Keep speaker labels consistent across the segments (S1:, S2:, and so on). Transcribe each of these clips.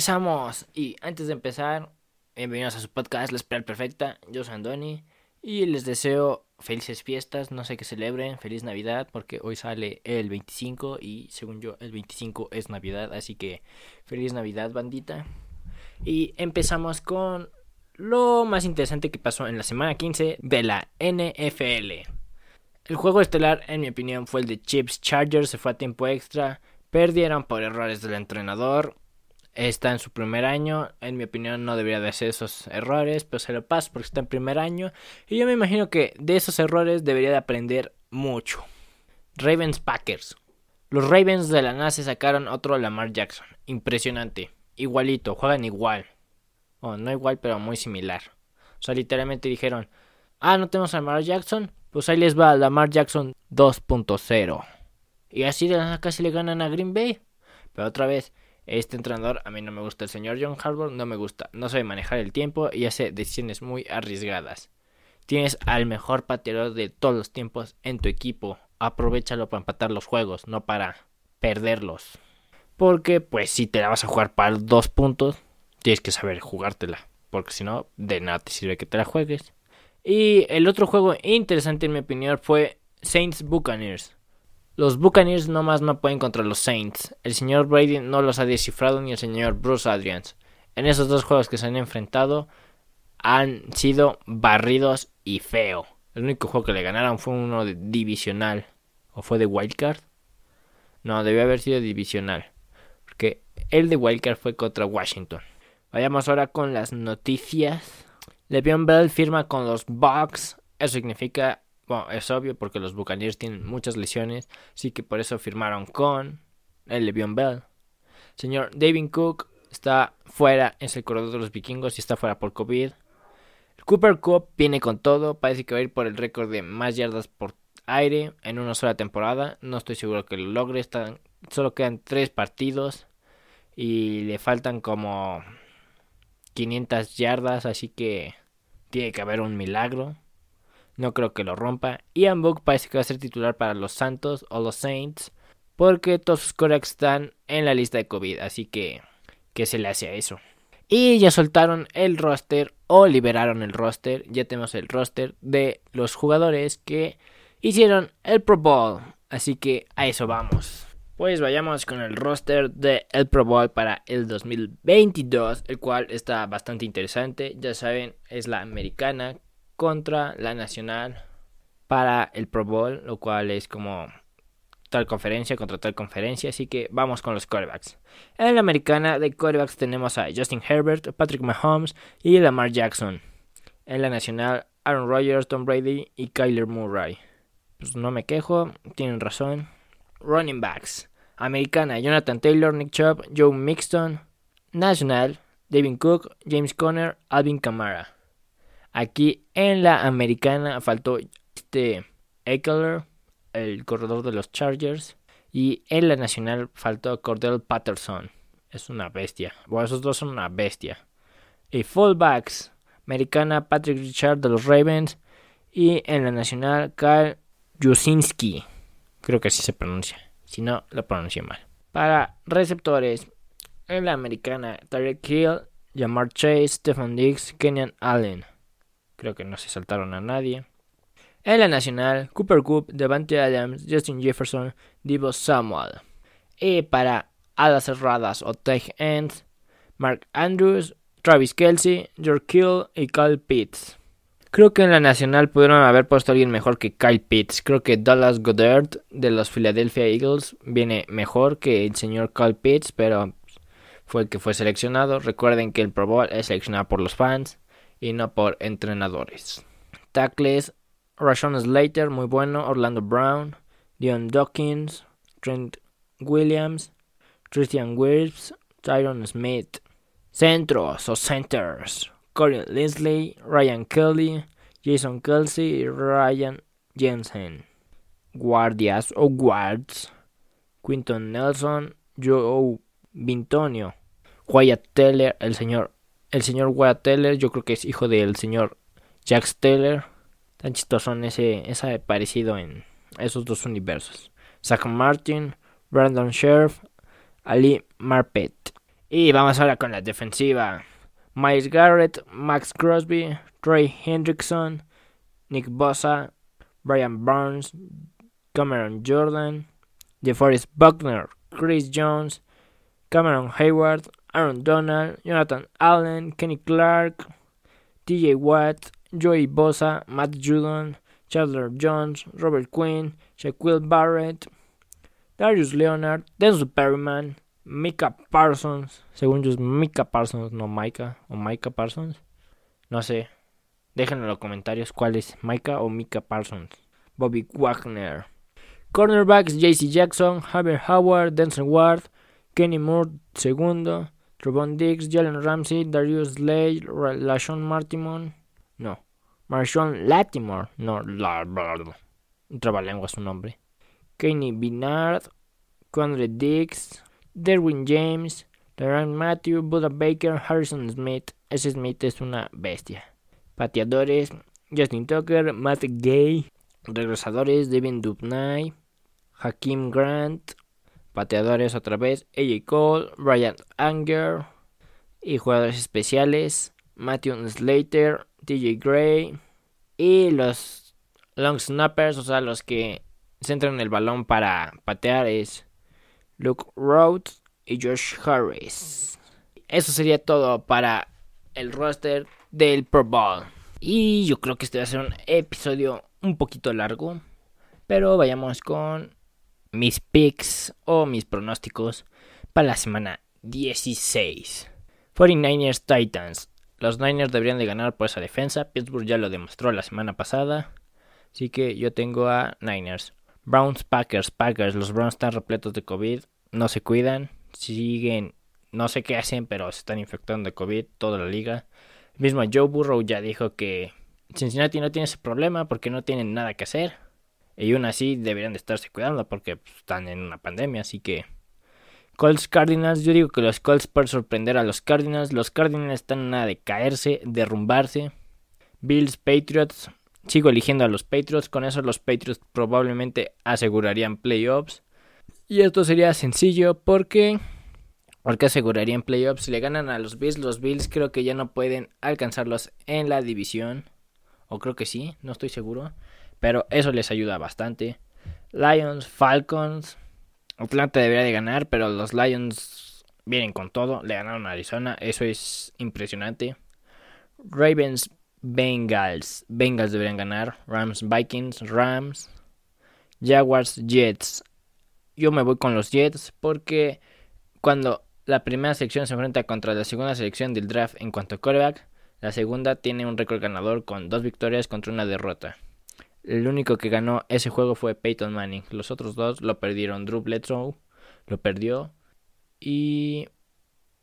S1: regresamos. Y antes de empezar, bienvenidos a su podcast La Espera Perfecta. Yo soy Andoni y les deseo felices fiestas. No sé qué celebren, feliz Navidad, porque hoy sale el 25 y según yo, el 25 es Navidad. Así que feliz Navidad, bandita. Y empezamos con lo más interesante que pasó en la semana 15 de la NFL. El juego estelar, en mi opinión, fue el de Chips Chargers. Se fue a tiempo extra. Perdieron por errores del entrenador está en su primer año. En mi opinión no debería de hacer esos errores, pero se lo paso porque está en primer año. Y yo me imagino que de esos errores debería de aprender mucho. Ravens Packers. Los Ravens de la NASA sacaron otro Lamar Jackson. Impresionante. Igualito, juegan igual. O no igual, pero muy similar. O sea, literalmente dijeron, ah, no tenemos a Lamar Jackson. Pues ahí les va Lamar Jackson 2.0. Y así de la casi le ganan a Green Bay. Pero otra vez, este entrenador a mí no me gusta. El señor John Harbaugh no me gusta. No sabe manejar el tiempo y hace decisiones muy arriesgadas. Tienes al mejor pateador de todos los tiempos en tu equipo. Aprovechalo para empatar los juegos, no para perderlos. Porque, pues, si te la vas a jugar para dos puntos, tienes que saber jugártela. Porque si no, de nada te sirve que te la juegues. Y el otro juego interesante, en mi opinión, fue Saints Buccaneers. Los Buccaneers nomás no pueden contra los Saints. El señor Brady no los ha descifrado ni el señor Bruce Adrians. En esos dos juegos que se han enfrentado han sido barridos y feo. El único juego que le ganaron fue uno de divisional. ¿O fue de Wildcard? No, debió haber sido divisional. Porque el de Wildcard fue contra Washington. Vayamos ahora con las noticias. Le'Veon Bell firma con los Bucks. Eso significa bueno, es obvio porque los Buccaneers tienen muchas lesiones, así que por eso firmaron con el Le'Veon Bell. Señor David Cook está fuera, en el corredor de los vikingos y está fuera por COVID. El Cooper Cup viene con todo, parece que va a ir por el récord de más yardas por aire en una sola temporada. No estoy seguro que lo logre, están, solo quedan tres partidos y le faltan como 500 yardas, así que tiene que haber un milagro. No creo que lo rompa. Ian Book parece que va a ser titular para los Santos o los Saints. Porque todos sus corebacks están en la lista de COVID. Así que, ¿qué se le hace a eso? Y ya soltaron el roster o liberaron el roster. Ya tenemos el roster de los jugadores que hicieron el Pro Bowl. Así que a eso vamos. Pues vayamos con el roster del el Pro Bowl para el 2022, el cual está bastante interesante. Ya saben, es la americana contra la nacional para el Pro Bowl, lo cual es como tal conferencia contra tal conferencia, así que vamos con los quarterbacks. En la americana de quarterbacks tenemos a Justin Herbert, Patrick Mahomes y Lamar Jackson. En la nacional, Aaron Rodgers, Tom Brady y Kyler Murray. Pues no me quejo, tienen razón. Running backs. Americana, Jonathan Taylor, Nick Chubb, Joe Mixton. Nacional, David Cook, James Conner, Alvin Kamara. Aquí en la americana faltó este Eckler, el corredor de los Chargers. Y en la nacional faltó Cordell Patterson. Es una bestia. Bueno, esos dos son una bestia. Y fullbacks. Americana Patrick Richard de los Ravens. Y en la nacional Kyle Jusinski. Creo que así se pronuncia. Si no, lo pronuncié mal. Para receptores. En la americana Tarek Hill, Jamar Chase, Stephen Diggs, Kenyan Allen. Creo que no se saltaron a nadie. En la nacional, Cooper Cup, Devante Adams, Justin Jefferson, Divo Samuel. Y para alas cerradas o tech ends, Mark Andrews, Travis Kelsey, George Kill y Kyle Pitts. Creo que en la nacional pudieron haber puesto a alguien mejor que Kyle Pitts. Creo que Dallas Goddard de los Philadelphia Eagles viene mejor que el señor Kyle Pitts, pero fue el que fue seleccionado. Recuerden que el Pro Bowl es seleccionado por los fans y no por entrenadores. Tackles, Rashon Slater, muy bueno, Orlando Brown, Dion Dawkins, Trent Williams, Christian Wirfs, Tyron Smith. Centros o centers, Corey Linsley, Ryan Kelly, Jason Kelsey y Ryan Jensen. Guardias o guards, Quinton Nelson, Joe Vintonio, Wyatt Teller, el señor el señor Wyatt Teller, yo creo que es hijo del señor Jack Teller. Tan chistoso ese, ese parecido en esos dos universos. Zach Martin, Brandon Sheriff, Ali Marpet. Y vamos ahora con la defensiva. Miles Garrett, Max Crosby, Trey Hendrickson, Nick Bosa, Brian Burns, Cameron Jordan, DeForest Buckner, Chris Jones, Cameron Hayward, Aaron Donald, Jonathan Allen, Kenny Clark, TJ Watt, Joey Bosa, Matt Judon, Chandler Jones, Robert Quinn, Shaquille Barrett, Darius Leonard, Denzel Perryman, Mika Parsons, según yo es Mika Parsons, no Micah, o Micah Parsons, no sé, déjenme en los comentarios cuál es Micah o Mika Parsons, Bobby Wagner, cornerbacks JC Jackson, Javier Howard, Denzel Ward, Kenny Moore segundo, Trevon Diggs, Jalen Ramsey, Darius Slade, LaShawn Martimon, no, Marshawn Latimore, no, la, bla, bla, su nombre, Kenny Binard, Conrad Diggs, Derwin James, Laurent Matthew, Buda Baker, Harrison Smith. Ese Smith es una bestia. Pateadores, Justin Tucker, Matt Gay. Regresadores, Devin Dubnay, Hakim Grant. Pateadores otra vez, AJ Cole, Ryan Anger. Y jugadores especiales, Matthew Slater, TJ Gray. Y los long snappers, o sea, los que centran el balón para patear es Luke Rhodes y Josh Harris. Eso sería todo para el roster del Pro Bowl. Y yo creo que este va a ser un episodio un poquito largo. Pero vayamos con mis picks o mis pronósticos para la semana 16. 49ers Titans. Los Niners deberían de ganar por esa defensa. Pittsburgh ya lo demostró la semana pasada. Así que yo tengo a Niners. Browns, Packers, Packers. Los Browns están repletos de COVID. No se cuidan. Siguen. No sé qué hacen, pero se están infectando de COVID toda la liga. Mismo Joe Burrow ya dijo que Cincinnati no tiene ese problema porque no tienen nada que hacer. Y aún así deberían de estarse cuidando porque pues, están en una pandemia. Así que. Colts Cardinals. Yo digo que los Colts pueden sorprender a los Cardinals. Los Cardinals están en nada de caerse, derrumbarse. Bills Patriots. Sigo eligiendo a los Patriots. Con eso los Patriots probablemente asegurarían playoffs. Y esto sería sencillo porque... Porque asegurarían playoffs. Si le ganan a los Bills, los Bills creo que ya no pueden alcanzarlos en la división. O creo que sí, no estoy seguro. Pero eso les ayuda bastante. Lions, Falcons. Atlanta debería de ganar, pero los Lions vienen con todo. Le ganaron a Arizona. Eso es impresionante. Ravens, Bengals. Bengals deberían ganar. Rams, Vikings, Rams. Jaguars, Jets. Yo me voy con los Jets porque cuando la primera selección se enfrenta contra la segunda selección del draft en cuanto a coreback, la segunda tiene un récord ganador con dos victorias contra una derrota. El único que ganó ese juego fue Peyton Manning. Los otros dos lo perdieron. Drew Bledsoe lo perdió. Y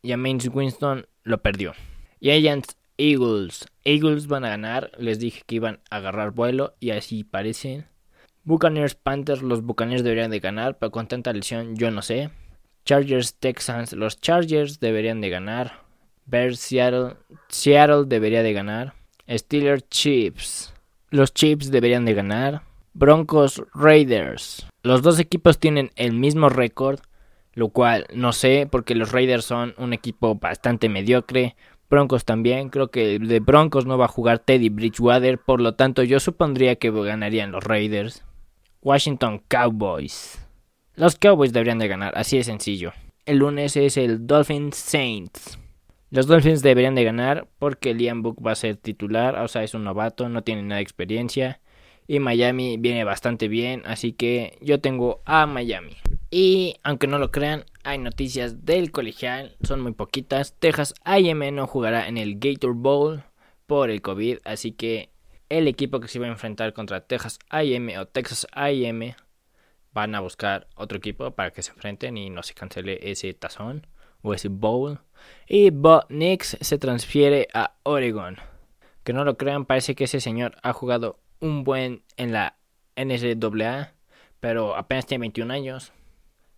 S1: James Winston lo perdió. Giants Eagles. Eagles van a ganar. Les dije que iban a agarrar vuelo y así parecen. Buccaneers Panthers. Los Buccaneers deberían de ganar, pero con tanta lesión yo no sé. Chargers Texans. Los Chargers deberían de ganar. Bears Seattle. Seattle debería de ganar. Steelers Chiefs. Los Chiefs deberían de ganar. Broncos Raiders. Los dos equipos tienen el mismo récord, lo cual no sé porque los Raiders son un equipo bastante mediocre. Broncos también, creo que de Broncos no va a jugar Teddy Bridgewater, por lo tanto yo supondría que ganarían los Raiders. Washington Cowboys. Los Cowboys deberían de ganar, así de sencillo. El lunes es el Dolphins Saints. Los Dolphins deberían de ganar porque Liam Book va a ser titular, o sea, es un novato, no tiene nada de experiencia. Y Miami viene bastante bien, así que yo tengo a Miami. Y aunque no lo crean, hay noticias del colegial, son muy poquitas. Texas AM no jugará en el Gator Bowl por el COVID, así que el equipo que se va a enfrentar contra Texas AM o Texas AM van a buscar otro equipo para que se enfrenten y no se cancele ese tazón o ese bowl. Y Bo Nix se transfiere a Oregon. Que no lo crean, parece que ese señor ha jugado un buen en la NCAA, pero apenas tiene 21 años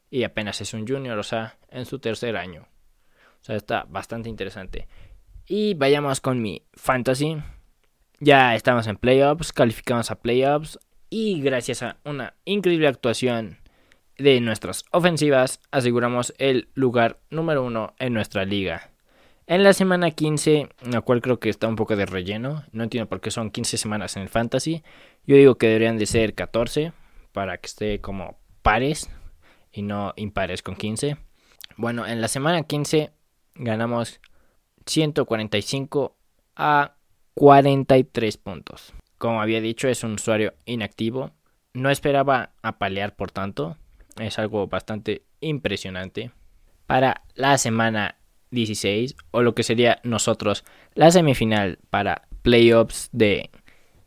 S1: y apenas es un junior, o sea, en su tercer año. O sea, está bastante interesante. Y vayamos con mi fantasy. Ya estamos en playoffs, calificamos a playoffs y gracias a una increíble actuación de nuestras ofensivas aseguramos el lugar número uno en nuestra liga. En la semana 15, la cual creo que está un poco de relleno, no entiendo por qué son 15 semanas en el fantasy, yo digo que deberían de ser 14 para que esté como pares y no impares con 15. Bueno, en la semana 15 ganamos 145 a 43 puntos. Como había dicho, es un usuario inactivo. No esperaba apalear por tanto. Es algo bastante impresionante. Para la semana 16, o lo que sería nosotros la semifinal para playoffs de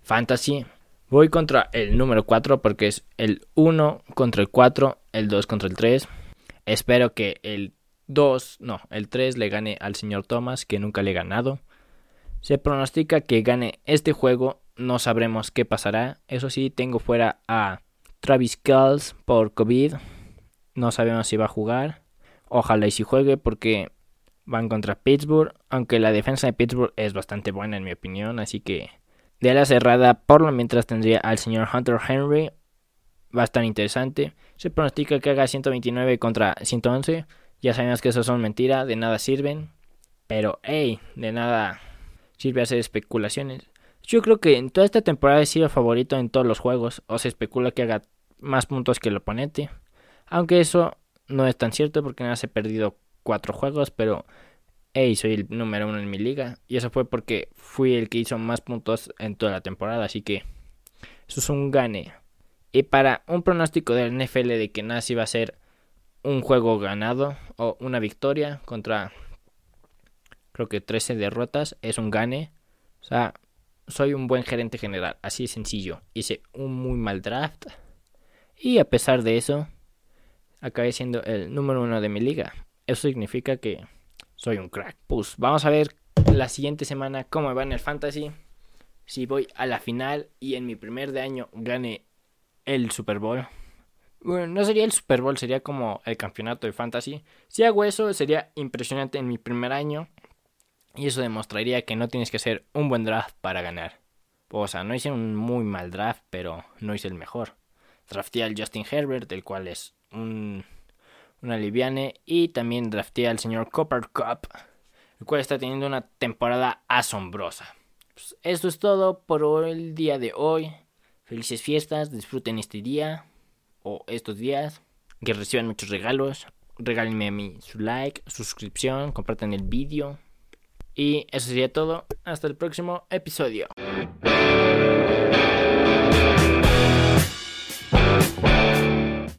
S1: Fantasy, voy contra el número 4 porque es el 1 contra el 4, el 2 contra el 3. Espero que el 2, no, el 3 le gane al señor Thomas, que nunca le he ganado. Se pronostica que gane este juego, no sabremos qué pasará. Eso sí, tengo fuera a Travis Kells por COVID. No sabemos si va a jugar. Ojalá y si juegue porque van contra Pittsburgh, aunque la defensa de Pittsburgh es bastante buena en mi opinión, así que de la cerrada por lo mientras tendría al señor Hunter Henry. Va a estar interesante. Se pronostica que haga 129 contra 111. Ya sabemos que eso son mentiras, de nada sirven. Pero, hey, de nada sirve hacer especulaciones. Yo creo que en toda esta temporada he sido favorito en todos los juegos. O se especula que haga más puntos que el oponente. Aunque eso no es tan cierto porque nada se he perdido cuatro juegos. Pero, hey, soy el número uno en mi liga. Y eso fue porque fui el que hizo más puntos en toda la temporada. Así que eso es un gane. Y para un pronóstico del NFL de que se iba a ser un juego ganado o una victoria contra creo que 13 derrotas es un gane. O sea, soy un buen gerente general, así de sencillo. Hice un muy mal draft y a pesar de eso acabé siendo el número uno de mi liga. Eso significa que soy un crack. Pues vamos a ver la siguiente semana cómo va en el fantasy. Si voy a la final y en mi primer de año gane el Super Bowl. Bueno, no sería el Super Bowl, sería como el campeonato de fantasy. Si hago eso, sería impresionante en mi primer año. Y eso demostraría que no tienes que hacer un buen draft para ganar. O sea, no hice un muy mal draft, pero no hice el mejor. Drafté al Justin Herbert, el cual es un, una liviane. Y también drafté al señor Copper Cup, el cual está teniendo una temporada asombrosa. Pues eso es todo por el día de hoy. Felices fiestas, disfruten este día o estos días, que reciban muchos regalos. Regálenme a mí su like, suscripción, compartan el vídeo. Y eso sería todo. Hasta el próximo episodio.